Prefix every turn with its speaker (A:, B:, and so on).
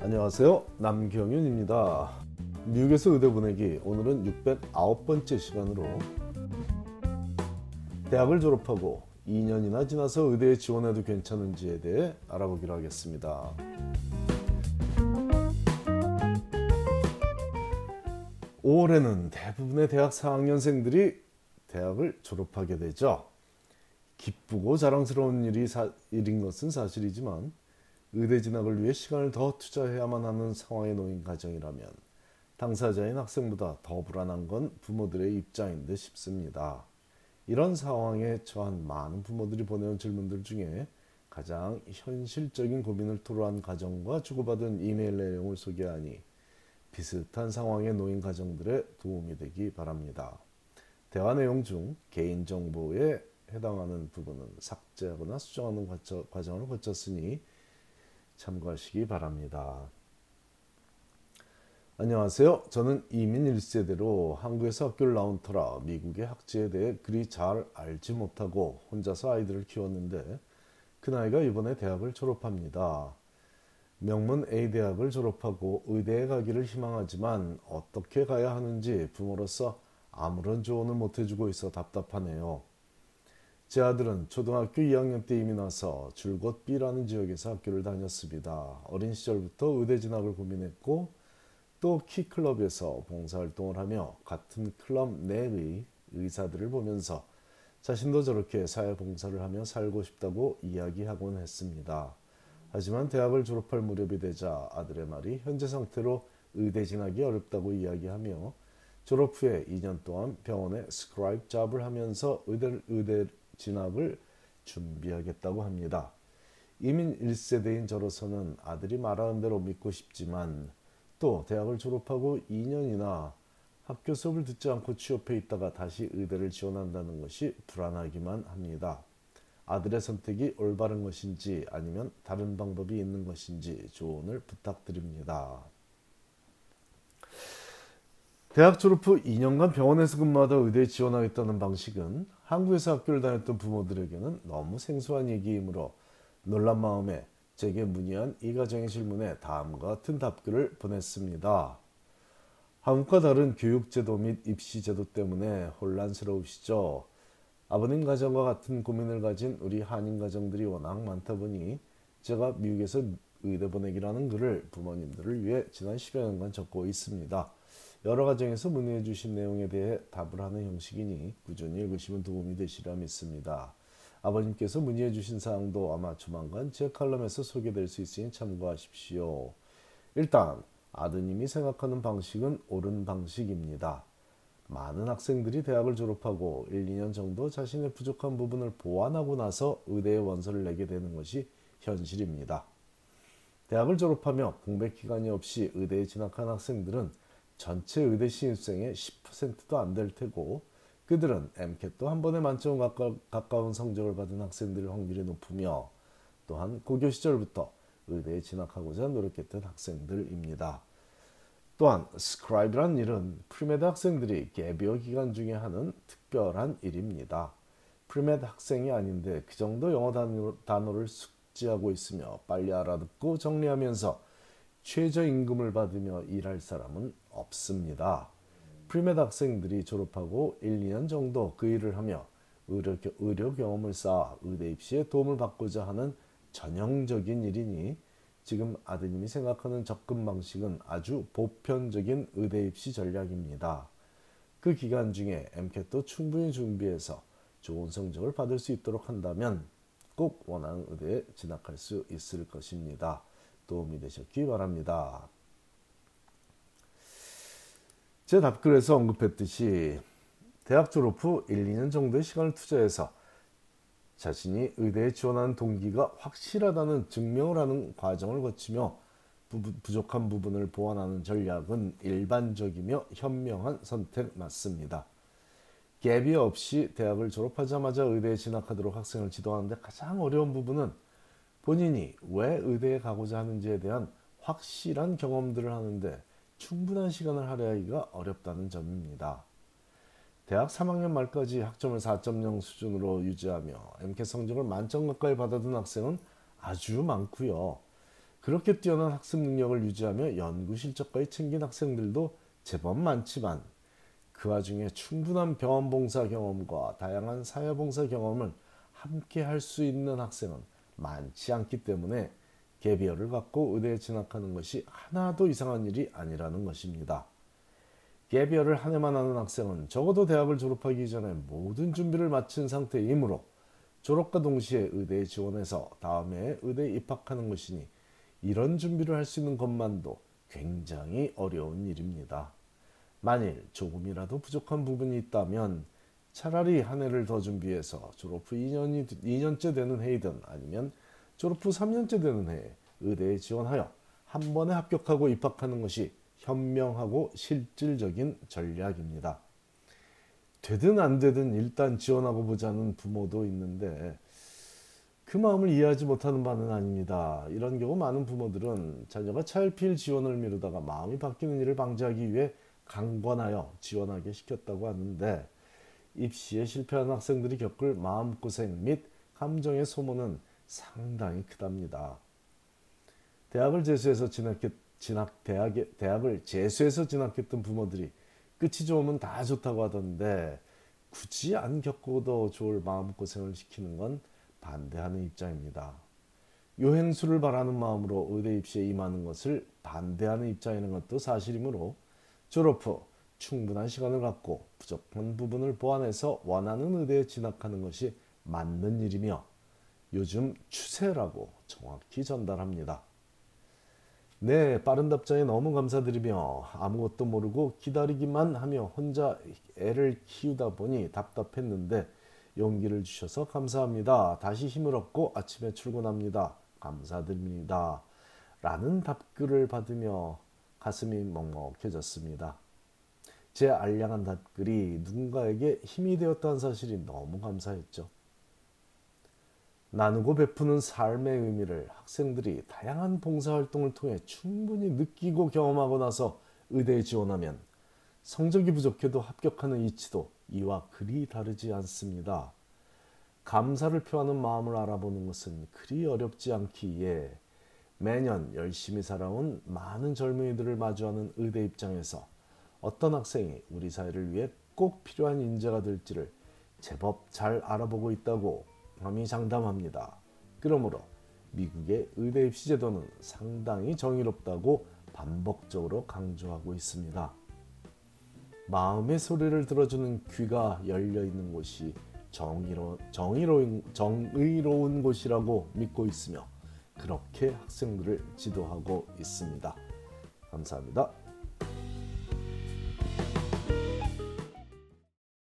A: 안녕하세요. 남경윤입니다. 미국에서 의대 보내기 오늘은 609번째 시간으로 대학을 졸업하고 2년이나 지나서 의대에 지원해도 괜찮은지에 대해 알아보기로 하겠습니다. 5월에는 대부분의 대학 4학년생들이 대학을 졸업하게 되죠. 기쁘고 자랑스러운 일이 사, 일인 것은 사실이지만 의대 진학을 위해 시간을 더 투자해야만 하는 상황에 놓인 가정이라면 당사자인 학생보다 더 불안한 건 부모들의 입장인 듯 싶습니다. 이런 상황에 처한 많은 부모들이 보내온 질문들 중에 가장 현실적인 고민을 토로한 가정과 주고받은 이메일 내용을 소개하니 비슷한 상황에 놓인 가정들의 도움이 되기 바랍니다. 대화 내용 중 개인정보에 해당하는 부분은 삭제하거나 수정하는 과정을 거쳤으니 참고하시기 바랍니다. 안녕하세요. 저는 이민 1세대로 한국에서 학교를 나온 터라 미국의 학제에 대해 그리 잘 알지 못하고 혼자서 아이들을 키웠는데 그 나이가 이번에 대학을 졸업합니다. 명문 A대학을 졸업하고 의대에 가기를 희망하지만 어떻게 가야 하는지 부모로서 아무런 조언을 못 해주고 있어 답답하네요. 제 아들은 초등학교 2학년 때 이미 나서 줄곧 B라는 지역에서 학교를 다녔습니다. 어린 시절부터 의대 진학을 고민했고 또 키클럽에서 봉사활동을 하며 같은 클럽 내의 의사들을 보면서 자신도 저렇게 사회봉사를 하며 살고 싶다고 이야기하곤 했습니다. 하지만 대학을 졸업할 무렵이 되자 아들의 말이 현재 상태로 의대 진학이 어렵다고 이야기하며 졸업 후에 2년 동안 병원에 scribe job을 하면서 의대, 의대 진학을 준비하겠다고 합니다. 이민 1세대인 저로서는 아들이 말하는 대로 믿고 싶지만 또 대학을 졸업하고 2년이나 학교 수업을 듣지 않고 취업해 있다가 다시 의대를 지원한다는 것이 불안하기만 합니다. 아들의 선택이 올바른 것인지 아니면 다른 방법이 있는 것인지 조언을 부탁드립니다. 대학 졸업 후 2년간 병원에서 근무하다 의대에 지원하겠다는 방식은 한국에서 학교를 다녔던 부모들에게는 너무 생소한 얘기이므로 놀란 마음에 제게 문의한 이 가정의 질문에 다음과 같은 답글을 보냈습니다. 한국과 다른 교육제도 및 입시제도 때문에 혼란스러우시죠? 아버님 가정과 같은 고민을 가진 우리 한인 가정들이 워낙 많다 보니 제가 미국에서 의대 보내기라는 글을 부모님들을 위해 지난 10여 년간 적고 있습니다. 여러 가정에서 문의해 주신 내용에 대해 답을 하는 형식이니 꾸준히 읽으시면 도움이 되시리라 믿습니다. 아버님께서 문의해 주신 사항도 아마 조만간 제 칼럼에서 소개될 수 있으니 참고하십시오. 일단 아드님이 생각하는 방식은 옳은 방식입니다. 많은 학생들이 대학을 졸업하고 1, 2년 정도 자신의 부족한 부분을 보완하고 나서 의대에 원서를 내게 되는 것이 현실입니다. 대학을 졸업하며 공백 기간이 없이 의대에 진학한 학생들은 전체 의대 신입생의 10%도 안 될 테고 그들은 MCAT도 한 번에 만점 가까운 성적을 받은 학생들의 확률이 높으며 또한 고교 시절부터 의대에 진학하고자 노력했던 학생들입니다. 또한 scribe란 일은 pre-med 학생들이 gap year 기간 중에 하는 특별한 일입니다. pre-med 학생이 아닌데 그 정도 영어 단어를 숙지하고 있으며 빨리 알아듣고 정리하면서 최저임금을 받으며 일할 사람은 없습니다. pre-med 학생들이 졸업하고 1, 2년 정도 그 일을 하며 의료, 의료 경험을 쌓아 의대 입시에 도움을 받고자 하는 전형적인 일이니 지금 아드님이 생각하는 접근 방식은 아주 보편적인 의대 입시 전략입니다. 그 기간 중에 MCAT도 충분히 준비해서 좋은 성적을 받을 수 있도록 한다면 꼭 원하는 의대에 진학할 수 있을 것입니다. 도움이 되셨기 바랍니다. 제 답글에서 언급했듯이 대학 졸업 후 1, 2년 정도의 시간을 투자해서 자신이 의대에 지원하는 동기가 확실하다는 증명을 하는 과정을 거치며 부족한 부분을 보완하는 전략은 일반적이며 현명한 선택 맞습니다. 갭이 없이 대학을 졸업하자마자 의대에 진학하도록 학생을 지도하는데 가장 어려운 부분은 본인이 왜 의대에 가고자 하는지에 대한 확실한 경험들을 하는데 충분한 시간을 할애하기가 어렵다는 점입니다. 대학 3학년 말까지 학점을 4.0 수준으로 유지하며 MCAT 성적을 만점 가까이 받아둔 학생은 아주 많고요. 그렇게 뛰어난 학습 능력을 유지하며 연구 실적까지 챙긴 학생들도 제법 많지만 그 와중에 충분한 병원 봉사 경험과 다양한 사회 봉사 경험을 함께 할 수 있는 학생은 많지 않기 때문에 개비어를 갖고 의대에 진학하는 것이 하나도 이상한 일이 아니라는 것입니다. 개비어를 한 해만 하는 학생은 적어도 대학을 졸업하기 전에 모든 준비를 마친 상태이므로 졸업과 동시에 의대에 지원해서 다음에 의대에 입학하는 것이니 이런 준비를 할 수 있는 것만도 굉장히 어려운 일입니다. 만일 조금이라도 부족한 부분이 있다면 차라리 한 해를 더 준비해서 졸업 후 2년이, 2년째 되는 해이든 아니면 졸업 후 3년째 되는 해에 의대에 지원하여 한 번에 합격하고 입학하는 것이 현명하고 실질적인 전략입니다. 되든 안 되든 일단 지원하고 보자는 부모도 있는데 그 마음을 이해하지 못하는 바는 아닙니다. 이런 경우 많은 부모들은 자녀가 차일피일 지원을 미루다가 마음이 바뀌는 일을 방지하기 위해 강권하여 지원하게 시켰다고 하는데 입시에 실패한 학생들이 겪을 마음고생 및 감정의 소모는 상당히 크답니다. 대학을 재수해서 진학했, 진학, 대학에, 대학을 재수해서 진학했던 부모들이 끝이 좋으면 다 좋다고 하던데 굳이 안 겪고도 좋을 마음고생을 시키는 건 반대하는 입장입니다. 요행수를 바라는 마음으로 의대 입시에 임하는 것을 반대하는 입장이라는 것도 사실이므로 졸업 후 충분한 시간을 갖고 부족한 부분을 보완해서 원하는 의대에 진학하는 것이 맞는 일이며 요즘 추세라고 정확히 전달합니다. 네, 빠른 답장에 너무 감사드리며 아무것도 모르고 기다리기만 하며 혼자 애를 키우다 보니 답답했는데 용기를 주셔서 감사합니다. 다시 힘을 얻고 아침에 출근합니다. 감사드립니다. 라는 답글을 받으며 가슴이 먹먹해졌습니다. 제 알량한 답글이 누군가에게 힘이 되었다는 사실이 너무 감사했죠. 나누고 베푸는 삶의 의미를 학생들이 다양한 봉사활동을 통해 충분히 느끼고 경험하고 나서 의대에 지원하면 성적이 부족해도 합격하는 이치도 이와 그리 다르지 않습니다. 감사를 표하는 마음을 알아보는 것은 그리 어렵지 않기에 매년 열심히 살아온 많은 젊은이들을 마주하는 의대 입장에서 어떤 학생이 우리 사회를 위해 꼭 필요한 인재가 될지를 제법 잘 알아보고 있다고 감히 장담합니다. 그러므로 미국의 의대 입시 제도는 상당히 정의롭다고 반복적으로 강조하고 있습니다. 마음의 소리를 들어주는 귀가 열려 있는 곳이 정의로, 정의로운, 정의로운 곳이라고 믿고 있으며 그렇게 학생들을 지도하고 있습니다. 감사합니다.